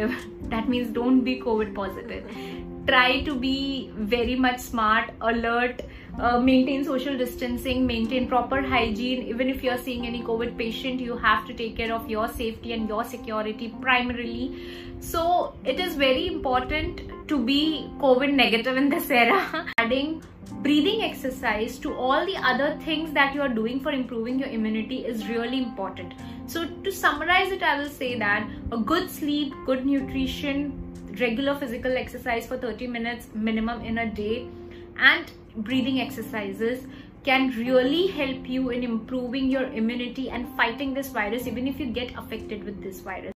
negative that means don't be covid positive. Try to be very much smart alert uh, maintain social distancing maintain proper hygiene. Even if you're seeing any covid patient you have to take care of your safety and your security primarily. So it is very important to be covid negative in this era. Adding breathing exercise to all the other things that you are doing for improving your immunity is really important. So to summarize it i will say that a good sleep good nutrition regular physical exercise for 30 minutes minimum in a day and breathing exercises can really help you in improving your immunity and fighting this virus even if you get affected with this virus.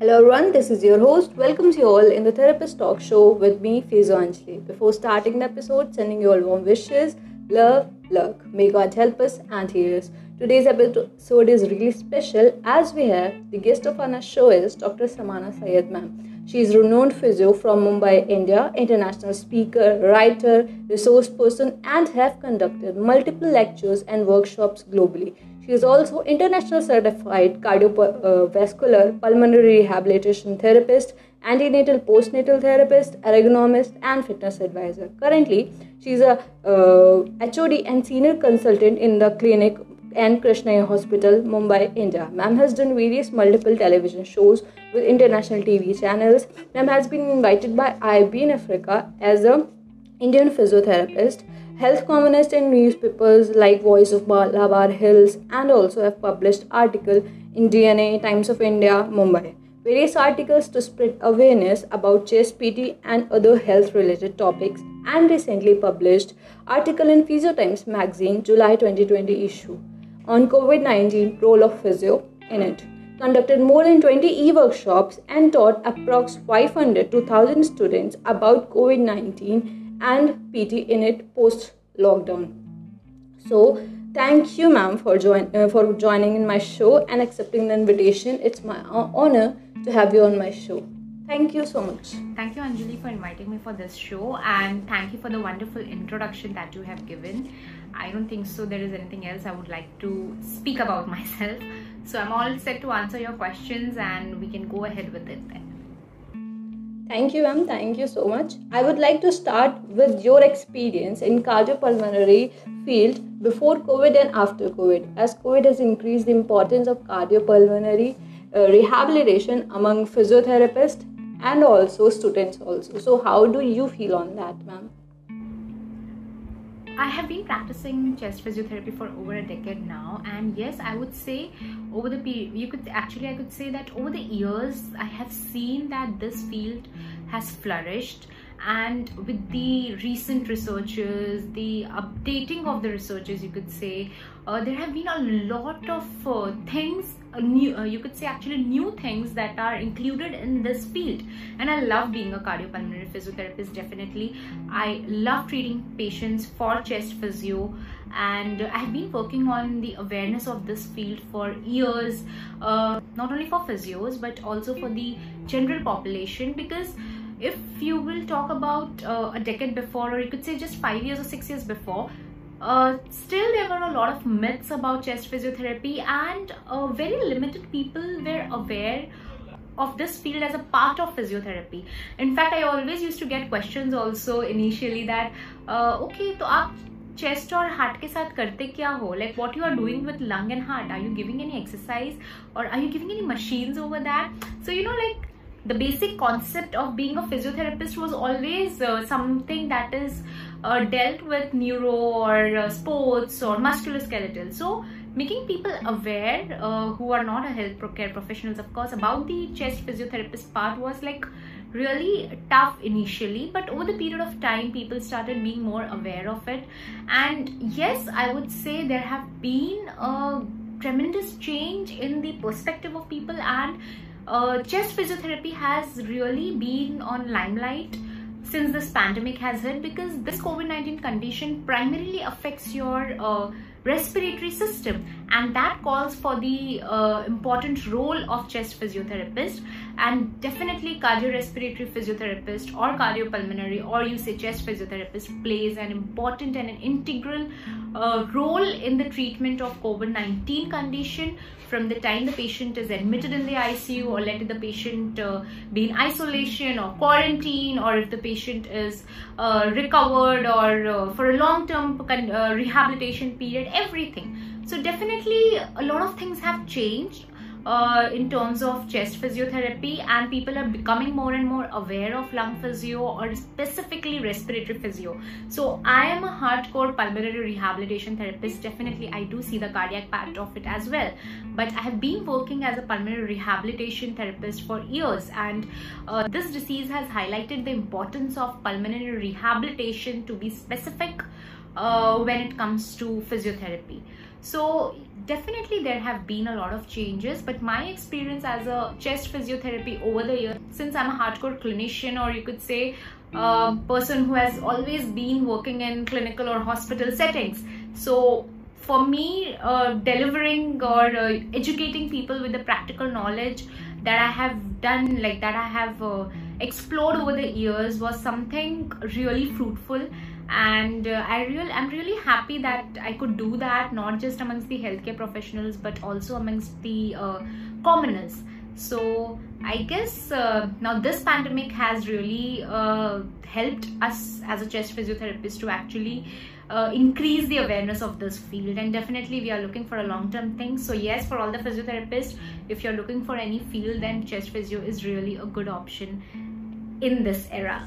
Hello everyone, this is your host. Welcomes you all in the Therapist Talk Show with me, Physio Anjali. Before starting the episode, sending you all warm wishes, love, luck. May God help us and heal us. Today's episode is really special as we have the guest of our show is Dr. Samana Sayed ma'am. She is renowned physio from Mumbai, India, international speaker, writer, resource person, and have conducted multiple lectures and workshops globally. She is also international certified cardiovascular pulmonary rehabilitation therapist, antenatal postnatal therapist, ergonomist, and fitness advisor. Currently, she is a uh, HOD and senior consultant in the clinic and Krishnaya Hospital, Mumbai, India. Ma'am has done various multiple television shows with international TV channels. Ma'am has been invited by IB in Africa as a Indian physiotherapist, health columnist in newspapers like Voice of Malabar Hills, and also have published article in DNA, Times of India, Mumbai. Various articles to spread awareness about chest PT and other health related topics and recently published article in Physio Times magazine July 2020 issue on COVID 19 role of physio in it. Conducted more than 20 e workshops and taught approx 500 to 1000 students about COVID 19 and PT in it post lockdown. So, thank you, ma'am, for, join, uh, for joining in my show and accepting the invitation. It's my honor to have you on my show. Thank you so much. Thank you, Anjali, for inviting me for this show, and thank you for the wonderful introduction that you have given. I don't think so. There is anything else I would like to speak about myself. So I'm all set to answer your questions, and we can go ahead with it then. Thank you, ma'am. Thank you so much. I would like to start with your experience in cardiopulmonary field before COVID and after COVID, as COVID has increased the importance of cardiopulmonary uh, rehabilitation among physiotherapists and also students also. So how do you feel on that ma'am? I have been practicing chest physiotherapy for over a decade now. And yes I would say over the period you could actually I could say that over the years I have seen that this field has flourished and with the recent researches the updating of the researches you could say uh, there have been a lot of uh, things uh, new you could say actually new things that are included in this field. And i love being a cardiopulmonary physiotherapist definitely. I love treating patients for chest physio. And i've been working on the awareness of this field for years uh, not only for physios but also for the general population because if you will talk about uh, a decade before or you could say just five years or six years before uh, still there were a lot of myths about chest physiotherapy and uh, very limited people were aware of this field as a part of physiotherapy in fact i always used to get questions also initially that uh, okay so आप chest और heart के साथ करते क्या हो like what you are doing with lung and heart are you giving any exercise और are you giving any machines over that so you know like the basic concept of being a physiotherapist was always uh, something that is uh, dealt with neuro or uh, sports or musculoskeletal. So making people aware uh, who are not a health care professionals, of course, about the chest physiotherapist part was like really tough initially but over the period of time people started being more aware of it and yes i would say there have been a tremendous change in the perspective of people and uh, chest physiotherapy has really been on limelight since this pandemic has hit because this COVID-19 condition primarily affects your uh, respiratory system and that calls for the uh, important role of chest physiotherapist and definitely cardiorespiratory physiotherapist or cardiopulmonary or you say chest physiotherapist plays an important and an integral uh, role in the treatment of COVID-19 condition from the time the patient is admitted in the ICU or let the patient uh, be in isolation or quarantine or if the patient is uh, recovered or uh, for a long-term uh, rehabilitation period everything. So definitely a lot of things have changed uh, in terms of chest physiotherapy and people are becoming more and more aware of lung physio or specifically respiratory physio. So i am a hardcore pulmonary rehabilitation therapist. Definitely i do see the cardiac part of it as well. But i have been working as a pulmonary rehabilitation therapist for years and uh, this disease has highlighted the importance of pulmonary rehabilitation to be specific uh, when it comes to physiotherapy. So definitely there have been a lot of changes but my experience as a chest physiotherapy over the years since i'm a hardcore clinician or you could say a person who has always been working in clinical or hospital settings. So for me uh, delivering or uh, educating people with the practical knowledge that i have done like that i have uh, explored over the years was something really fruitful and uh, i real i'm really happy that i could do that not just amongst the healthcare professionals but also amongst the uh, commoners. So i guess uh, now this pandemic has really uh, helped us as a chest physiotherapist to actually uh, increase the awareness of this field. And definitely we are looking for a long-term thing. So yes for all the physiotherapists if you're looking for any field then chest physio is really a good option in this era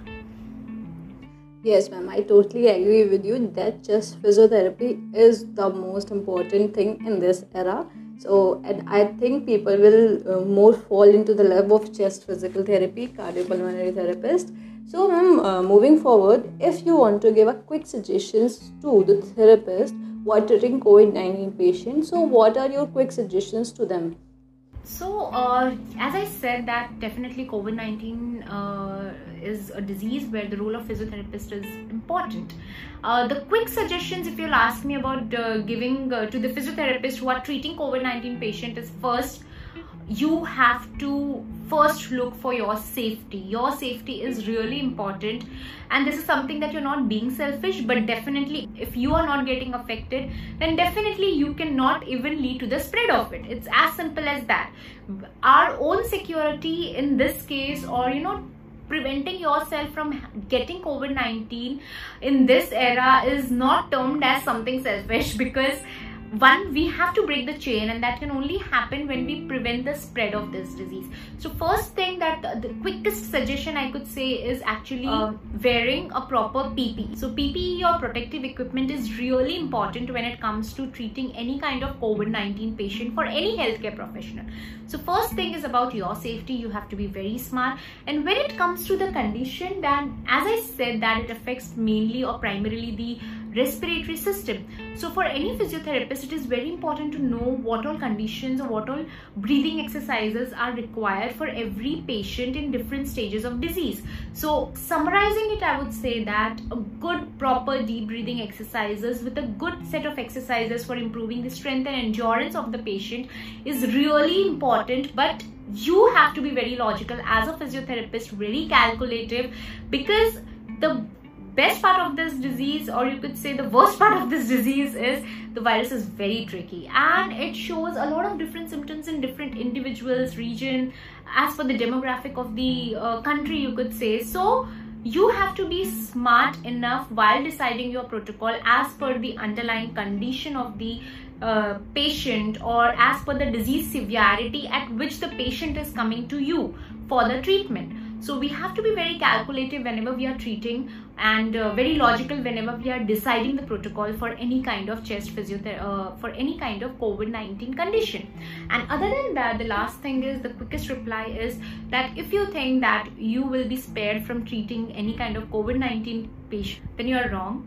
Yes, ma'am, I totally agree with you that chest physiotherapy is the most important thing in this era. So, and I think people will uh, more fall into the love of chest physical therapy, cardiopulmonary therapist. So, ma'am, uh, moving forward, if you want to give a quick suggestions to the therapist while treating COVID 19 patients, so what are your quick suggestions to them? So, uh, as I said, that definitely COVID 19 uh, is a disease where the role of physiotherapist is important. Uh, the quick suggestions, if you'll ask me about uh, giving uh, to the physiotherapist who are treating COVID 19 patient, is first you have to first look for your safety. Your safety is really important. And this is something that you're not being selfish but definitely if you are not getting affected then definitely you cannot even lead to the spread of it. It's as simple as that. Our own security in this case or you know preventing yourself from getting covid-19 in this era is not termed as something selfish because one we have to break the chain and that can only happen when we prevent the spread of this disease. So first thing that the quickest suggestion i could say is actually uh, wearing a proper ppe so ppe or protective equipment is really important when it comes to treating any kind of covid-19 patient for any healthcare professional. So first thing is about your safety. You have to be very smart. And when it comes to the condition then as i said that it affects mainly or primarily the respiratory system. So for any physiotherapist, it is very important to know what all conditions or what all breathing exercises are required for every patient in different stages of disease. So summarizing it, I would say that a good proper deep breathing exercises with a good set of exercises for improving the strength and endurance of the patient is really important but you have to be very logical as a physiotherapist, very calculative because the best part of this disease or you could say the worst part of this disease is the virus is very tricky. And it shows a lot of different symptoms in different individuals region as per the demographic of the uh, country you could say. So you have to be smart enough while deciding your protocol as per the underlying condition of the uh, patient or as per the disease severity at which the patient is coming to you for the treatment. So we have to be very calculative whenever we are treating and uh, very logical whenever we are deciding the protocol for any kind of chest physiotherapy uh, for any kind of covid-19 condition. And other than that the last thing is the quickest reply is that if you think that you will be spared from treating any kind of covid-19 patient then you are wrong.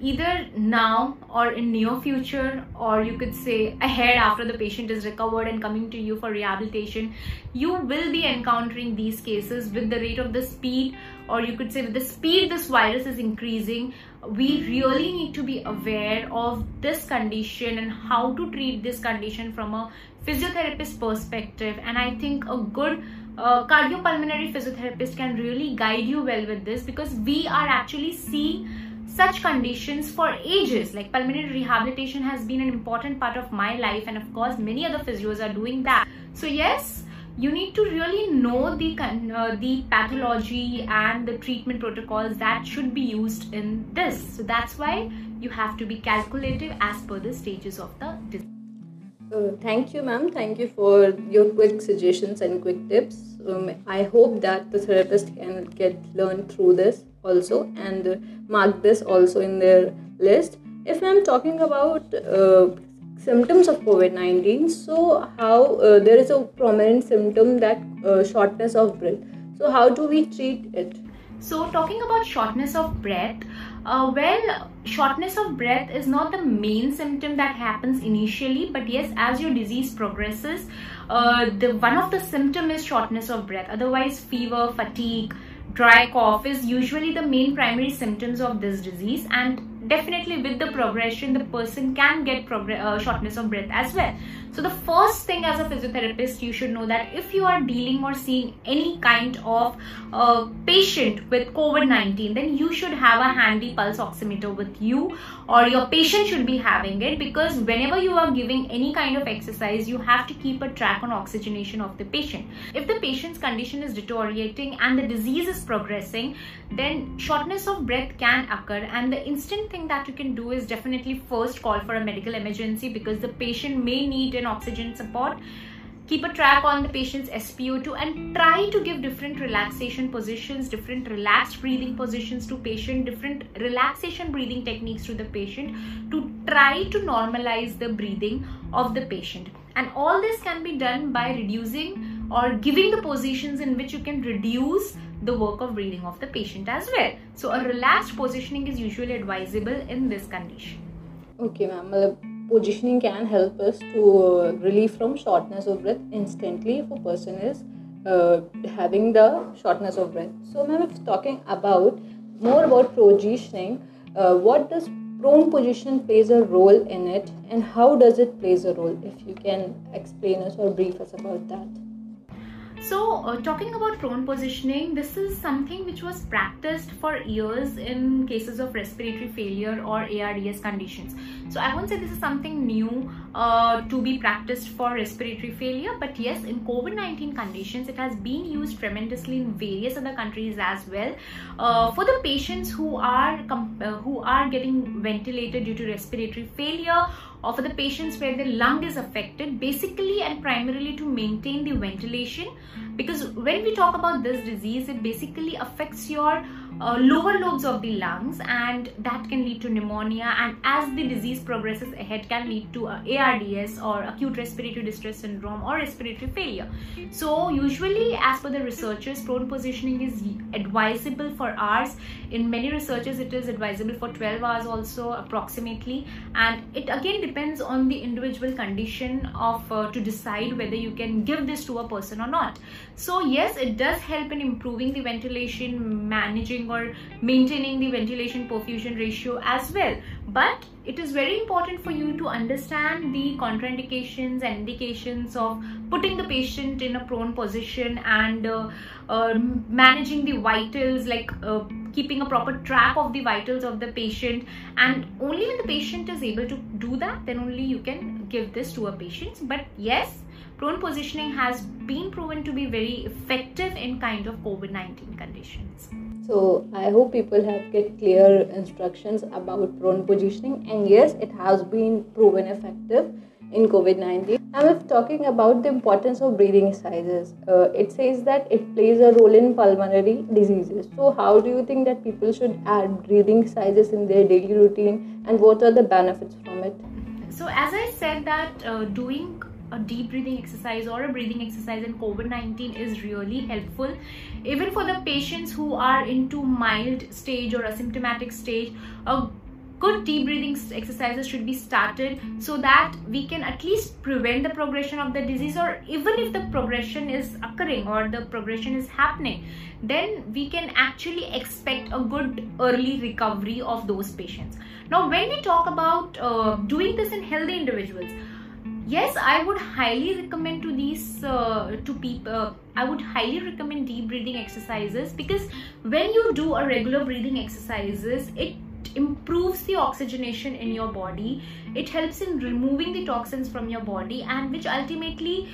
Either now or in near future or you could say ahead after the patient is recovered and coming to you for rehabilitation you will be encountering these cases with the rate of the speed or you could say with the speed this virus is increasing we really need to be aware of this condition and how to treat this condition from a physiotherapist perspective. And i think a good uh, cardiopulmonary physiotherapist can really guide you well with this because we are actually seeing such conditions for ages. Like pulmonary rehabilitation has been an important part of my life and of course many other physios are doing that. So yes you need to really know the uh, the pathology and the treatment protocols that should be used in this. So that's why you have to be calculative as per the stages of the disease uh, thank you ma'am. Thank you for your quick suggestions and quick tips. Um, i hope that the therapist can get learned through this also and mark this also in their list. If i'm talking about uh, symptoms of covid-19 so how uh, there is a prominent symptom that uh, shortness of breath. So how do we treat it? So talking about shortness of breath uh, well shortness of breath is not the main symptom that happens initially but yes as your disease progresses uh, the one of the symptom is shortness of breath. Otherwise fever fatigue dry cough is usually the main primary symptoms of this disease and definitely with the progression the person can get uh, shortness of breath as well so the first thing as a physiotherapist you should know that if you are dealing or seeing any kind of uh, patient with covid-19 then you should have a handy pulse oximeter with you or your patient should be having it because whenever you are giving any kind of exercise you have to keep a track on oxygenation of the patient. If the patient's condition is deteriorating and the disease is progressing then shortness of breath can occur and the instant thing that you can do is definitely first call for a medical emergency because the patient may need an oxygen support keep a track on the patient's SpO2 and try to give different relaxation positions, different relaxed breathing positions to patient, different relaxation breathing techniques to the patient to try to normalize the breathing of the patient. And all this can be done by reducing or giving the positions in which you can reduce the work of breathing of the patient as well. So a relaxed positioning is usually advisable in this condition. Okay ma'am, positioning can help us to uh, relieve from shortness of breath instantly if a person is uh, having the shortness of breath. So ma'am, if talking about more about positioning, uh, what does prone position plays a role in it and how does it plays a role if you can explain us or brief us about that so uh, talking about prone positioning, this is something which was practiced for years in cases of respiratory failure or ARDS conditions. So I won't say this is something new uh, to be practiced for respiratory failure, but yes, in COVID-19 conditions, it has been used tremendously in various other countries as well. Uh, for the patients who are uh, who are getting ventilated due to respiratory failure or for the patients where the lung is affected basically and primarily to maintain the ventilation because when we talk about this disease it basically affects your uh, lower lobes of the lungs and that can lead to pneumonia and as the disease progresses ahead can lead to uh, ARDS or acute respiratory distress syndrome or respiratory failure. So usually as per the researchers prone positioning is advisable for hours. In many researchers it is advisable for 12 hours also approximately and it again depends on the individual condition of uh, to decide whether you can give this to a person or not. So yes it does help in improving the ventilation managing or maintaining the ventilation perfusion ratio as well. But it is very important for you to understand the contraindications and indications of putting the patient in a prone position and uh, uh, managing the vitals like uh, keeping a proper track of the vitals of the patient. And only when the patient is able to do that then only you can give this to a patient. But yes prone positioning has been proven to be very effective in kind of covid-19 conditions so I hope people have get clear instructions about prone positioning and yes it has been proven effective in COVID-19. And if talking about the importance of breathing exercises, uh, it says that it plays a role in pulmonary diseases. So how do you think that people should add breathing exercises in their daily routine and what are the benefits from it? So as I said that uh, doing a deep breathing exercise or a breathing exercise in COVID-19 is really helpful. Even for the patients who are into mild stage or asymptomatic stage, a good deep breathing exercises should be started so that we can at least prevent the progression of the disease or even if the progression is occurring or the progression is happening then we can actually expect a good early recovery of those patients now when we talk about uh, doing this in healthy individuals yes i would highly recommend to these uh, to people uh, i would highly recommend deep breathing exercises because when you do a regular breathing exercises it improves the oxygenation in your body. It helps in removing the toxins from your body and which ultimately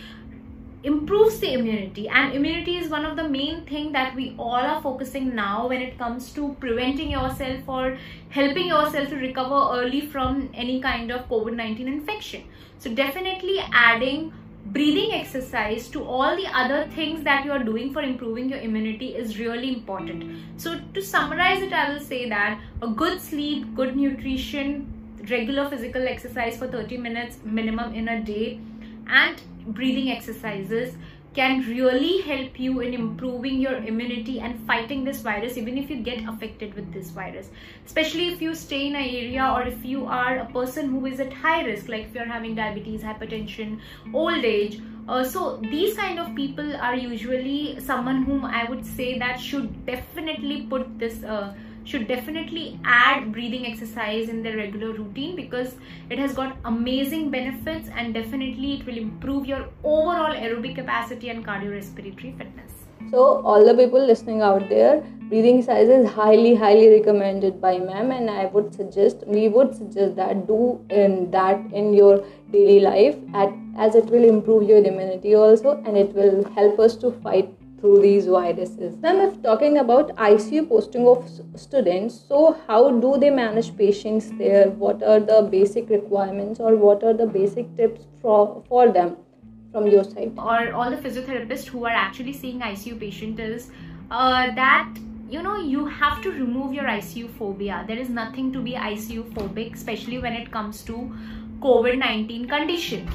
improves the immunity. And immunity is one of the main thing that we all are focusing now when it comes to preventing yourself or helping yourself to recover early from any kind of covid-19 infection so definitely adding breathing exercise to all the other things that you are doing for improving your immunity is really important. So to summarize it i will say that a good sleep good nutrition regular physical exercise for 30 minutes minimum in a day and breathing exercises can really help you in improving your immunity and fighting this virus even if you get affected with this virus. Especially if you stay in an area or if you are a person who is at high risk like if you're having diabetes hypertension old age. Uh, so these kind of people are usually someone whom i would say that should definitely put this uh, should definitely add breathing exercise in their regular routine because it has got amazing benefits and definitely it will improve your overall aerobic capacity and cardiorespiratory fitness. So all the people listening out there, breathing exercise is highly, highly recommended by ma'am, and I would suggest we would suggest that do in that in your daily life, at, as it will improve your immunity also, and it will help us to fight through these viruses. Then, if talking about ICU posting of students, so how do they manage patients there? What are the basic requirements or what are the basic tips for, for them from your side? Or all the physiotherapists who are actually seeing ICU patients is uh, that you know you have to remove your ICU phobia. There is nothing to be ICU phobic, especially when it comes to COVID 19 condition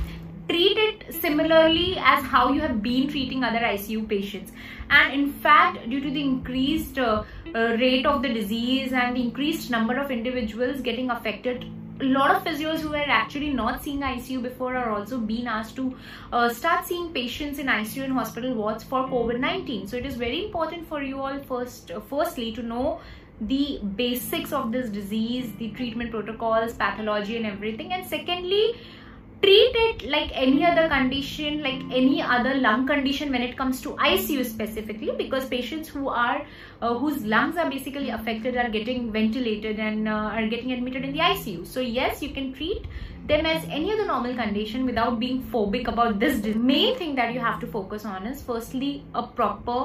treat it similarly as how you have been treating other ICU patients. And in fact, due to the increased uh, uh, rate of the disease and the increased number of individuals getting affected, a lot of physios who were actually not seeing ICU before are also being asked to uh, start seeing patients in ICU and hospital wards for COVID-19. So it is very important for you all first, uh, firstly to know the basics of this disease, the treatment protocols, pathology and everything. And secondly, treat it like any other condition like any other lung condition when it comes to ICU specifically because patients who are uh, whose lungs are basically affected are getting ventilated and uh, are getting admitted in the ICU so yes you can treat them as any other normal condition without being phobic about this the main thing that you have to focus on is firstly a proper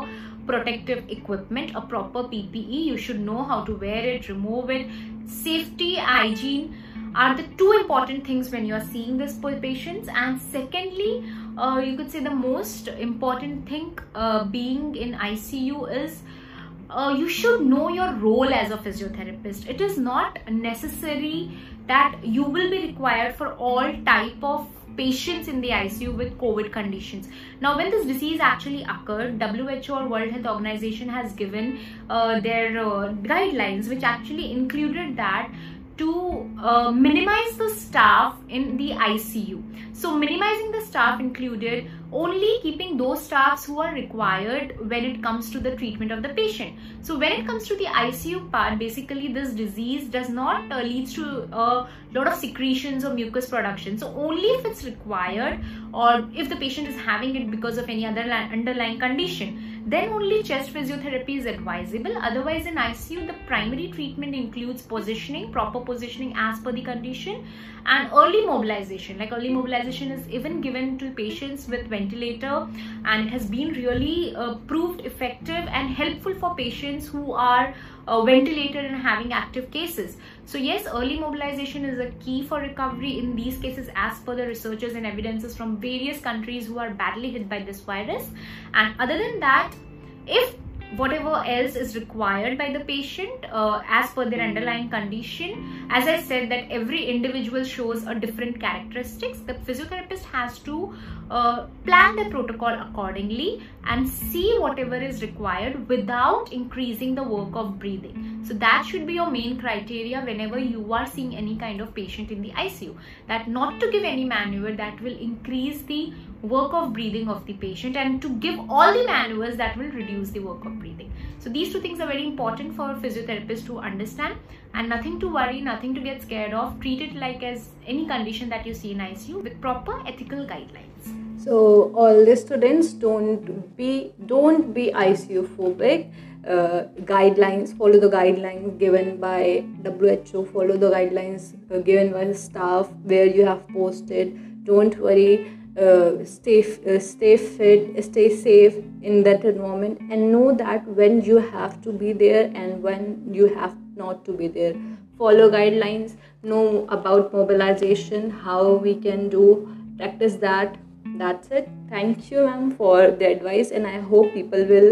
protective equipment a proper PPE you should know how to wear it remove it. Safety hygiene are the two important things when you are seeing this patients and secondly uh, you could say the most important thing uh, being in ICU is uh, you should know your role as a physiotherapist it is not necessary that you will be required for all type of patients in the ICU with COVID conditions. Now, when this disease actually occurred, WHO or World Health Organization has given uh, their uh, guidelines, which actually included that to uh, minimize the staff in the ICU. So minimizing the staff included only keeping those staffs who are required when it comes to the treatment of the patient. So when it comes to the ICU part, basically this disease does not uh, leads to a lot of secretions or mucus production. So only if it's required or if the patient is having it because of any other underlying condition then only chest physiotherapy is advisable. Otherwise, in ICU, the primary treatment includes positioning, proper positioning as per the condition, and early mobilization. Like early mobilization is even given to patients with ventilator, and it has been really uh, proved effective and helpful for patients who are uh, ventilated and having active cases. So yes, early mobilization is a key for recovery in these cases as per the researchers and evidences from various countries who are badly hit by this virus. And other than that, if whatever else is required by the patient uh, as per their underlying condition. As i said that every individual shows a different characteristics. The physiotherapist has to uh, plan the protocol accordingly and see whatever is required without increasing the work of breathing. So that should be your main criteria whenever you are seeing any kind of patient in the icu that not to give any maneuver that will increase the work of breathing of the patient and to give all the maneuvers that will reduce the work of breathing. So these two things are very important for physiotherapists to understand and nothing to worry nothing to get scared of. Treat it like as any condition that you see in icu with proper ethical guidelines. So all the students don't be don't be icu phobic. Uh, guidelines follow the guidelines given by who follow the guidelines uh, given by the staff where you have posted. Don't worry uh, stay uh, stay fit stay safe in that environment and know that when you have to be there and when you have not to be there. Follow guidelines know about mobilization how we can do practice that. That's it. Thank you ma'am for the advice and i hope people will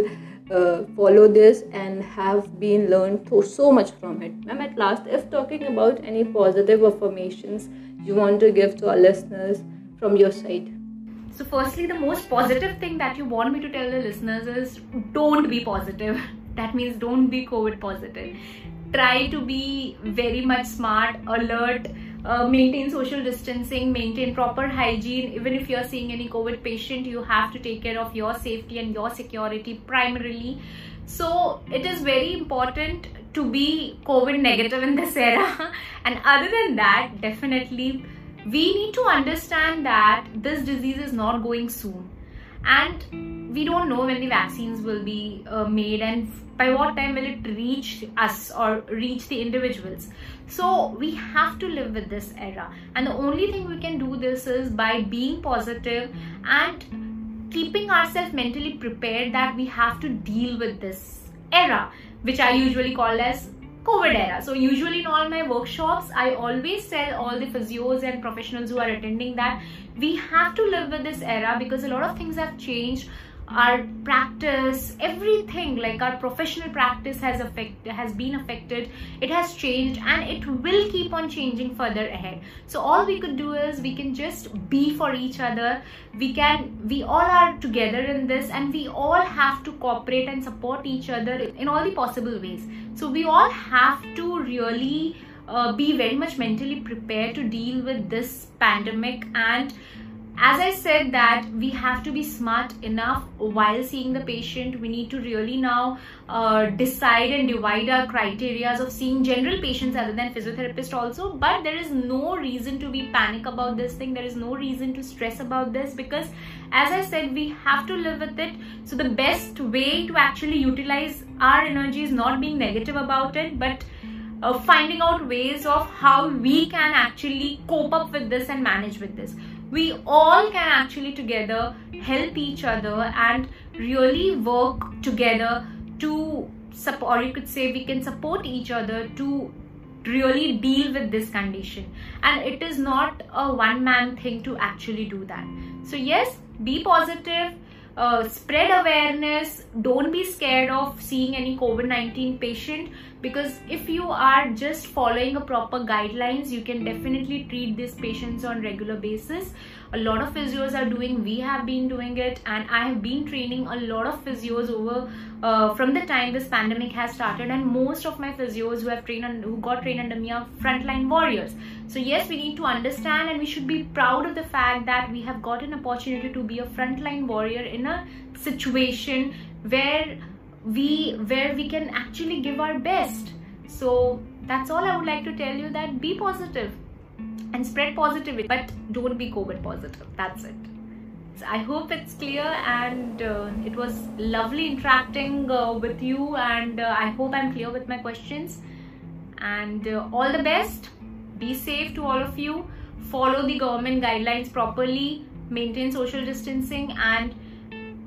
uh, follow this and have been learned so, so much from it. Ma'am at last if talking about any positive affirmations you want to give to our listeners from your side so firstly, the most positive thing that you want me to tell the listeners is don't be positive. That means don't be COVID positive. Try to be very much smart, alert, uh, maintain social distancing, maintain proper hygiene. Even if you're seeing any COVID patient, you have to take care of your safety and your security primarily. So it is very important to be COVID negative in this era. and other than that, definitely we need to understand that this disease is not going soon. And we don't know when the vaccines will be uh, made and by what time will it reach us or reach the individuals. So we have to live with this era. And the only thing we can do this is by being positive and keeping ourselves mentally prepared that we have to deal with this era which i usually call as COVID era. So usually in all my workshops, I always tell all the physios and professionals who are attending that we have to live with this era because a lot of things have changed our practice everything like our professional practice has affected has been affected it has changed and it will keep on changing further ahead. So all we could do is we can just be for each other. We can we all are together in this and we all have to cooperate and support each other in all the possible ways. So we all have to really uh, be very much mentally prepared to deal with this pandemic and as I said that we have to be smart enough while seeing the patient. We need to really now uh, decide and divide our criteria of seeing general patients other than physiotherapist also. But there is no reason to be panic about this thing. There is no reason to stress about this because as I said, we have to live with it. So the best way to actually utilize our energy is not being negative about it, but uh, finding out ways of how we can actually cope up with this and manage with this we all can actually together help each other and really work together to support or you could say we can support each other to really deal with this condition. And it is not a one man thing to actually do that. So yes be positive uh, spread awareness. Don't be scared of seeing any covid-19 patient because if you are just following a proper guidelines you can definitely treat these patients on regular basis a lot of physios are doing we have been doing it and i have been training a lot of physios over uh, from the time this pandemic has started and most of my physios who have trained who got trained under me are frontline warriors. So yes we need to understand and we should be proud of the fact that we have got an opportunity to be a frontline warrior in a situation where we where we can actually give our best. So that's all i would like to tell you that be positive and spread positivity but don't be covid positive. That's it. So i hope it's clear and uh, it was lovely interacting uh, with you and uh, i hope i'm clear with my questions. And uh, all the best. Be safe to all of you. Follow the government guidelines properly. Maintain social distancing and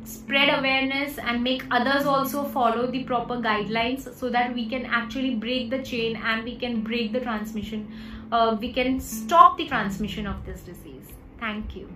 spread awareness and make others also follow the proper guidelines so that we can actually break the chain and we can break the transmission uh, we can stop the transmission of this disease thank you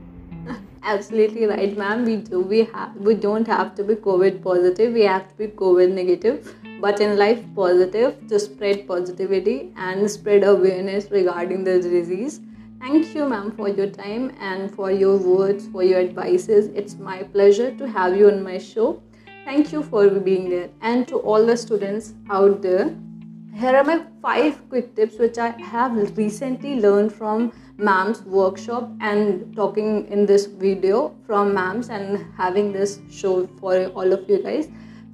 absolutely right ma'am we do we have we don't have to be covid positive we have to be covid negative but in life positive to spread positivity and spread awareness regarding the disease Thank you, ma'am, for your time and for your words, for your advices. It's my pleasure to have you on my show. Thank you for being there. And to all the students out there, here are my five quick tips which I have recently learned from mam's workshop and talking in this video from mam's and having this show for all of you guys.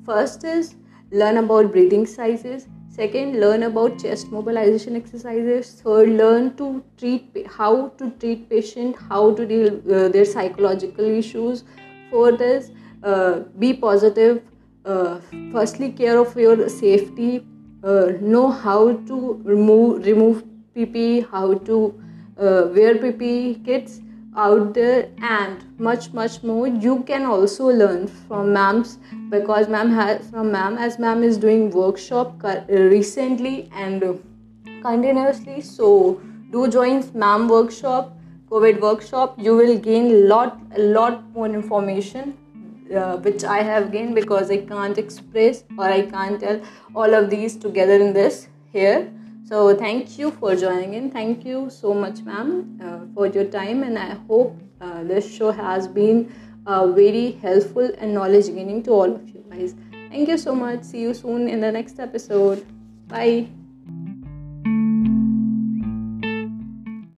First is learn about breathing sizes. Second, learn about chest mobilization exercises. Third, learn to treat how to treat patient, how to deal uh, their psychological issues. Fourth is uh, be positive. Uh, firstly, care of your safety uh, know how to remove remove PP, how to uh, wear PP kits out there and much much more. You can also learn from ma'ams because ma'am has from ma'am as ma'am is doing workshop recently and continuously. So do join ma'am workshop covid workshop. You will gain lot a lot more information uh, which I have gained because I can't express or I can't tell all of these together in this here. So thank you for joining in. Thank you so much, ma'am, uh, for your time, and I hope uh, this show has been uh, very helpful and knowledge gaining to all of you guys. Thank you so much. See you soon in the next episode. Bye.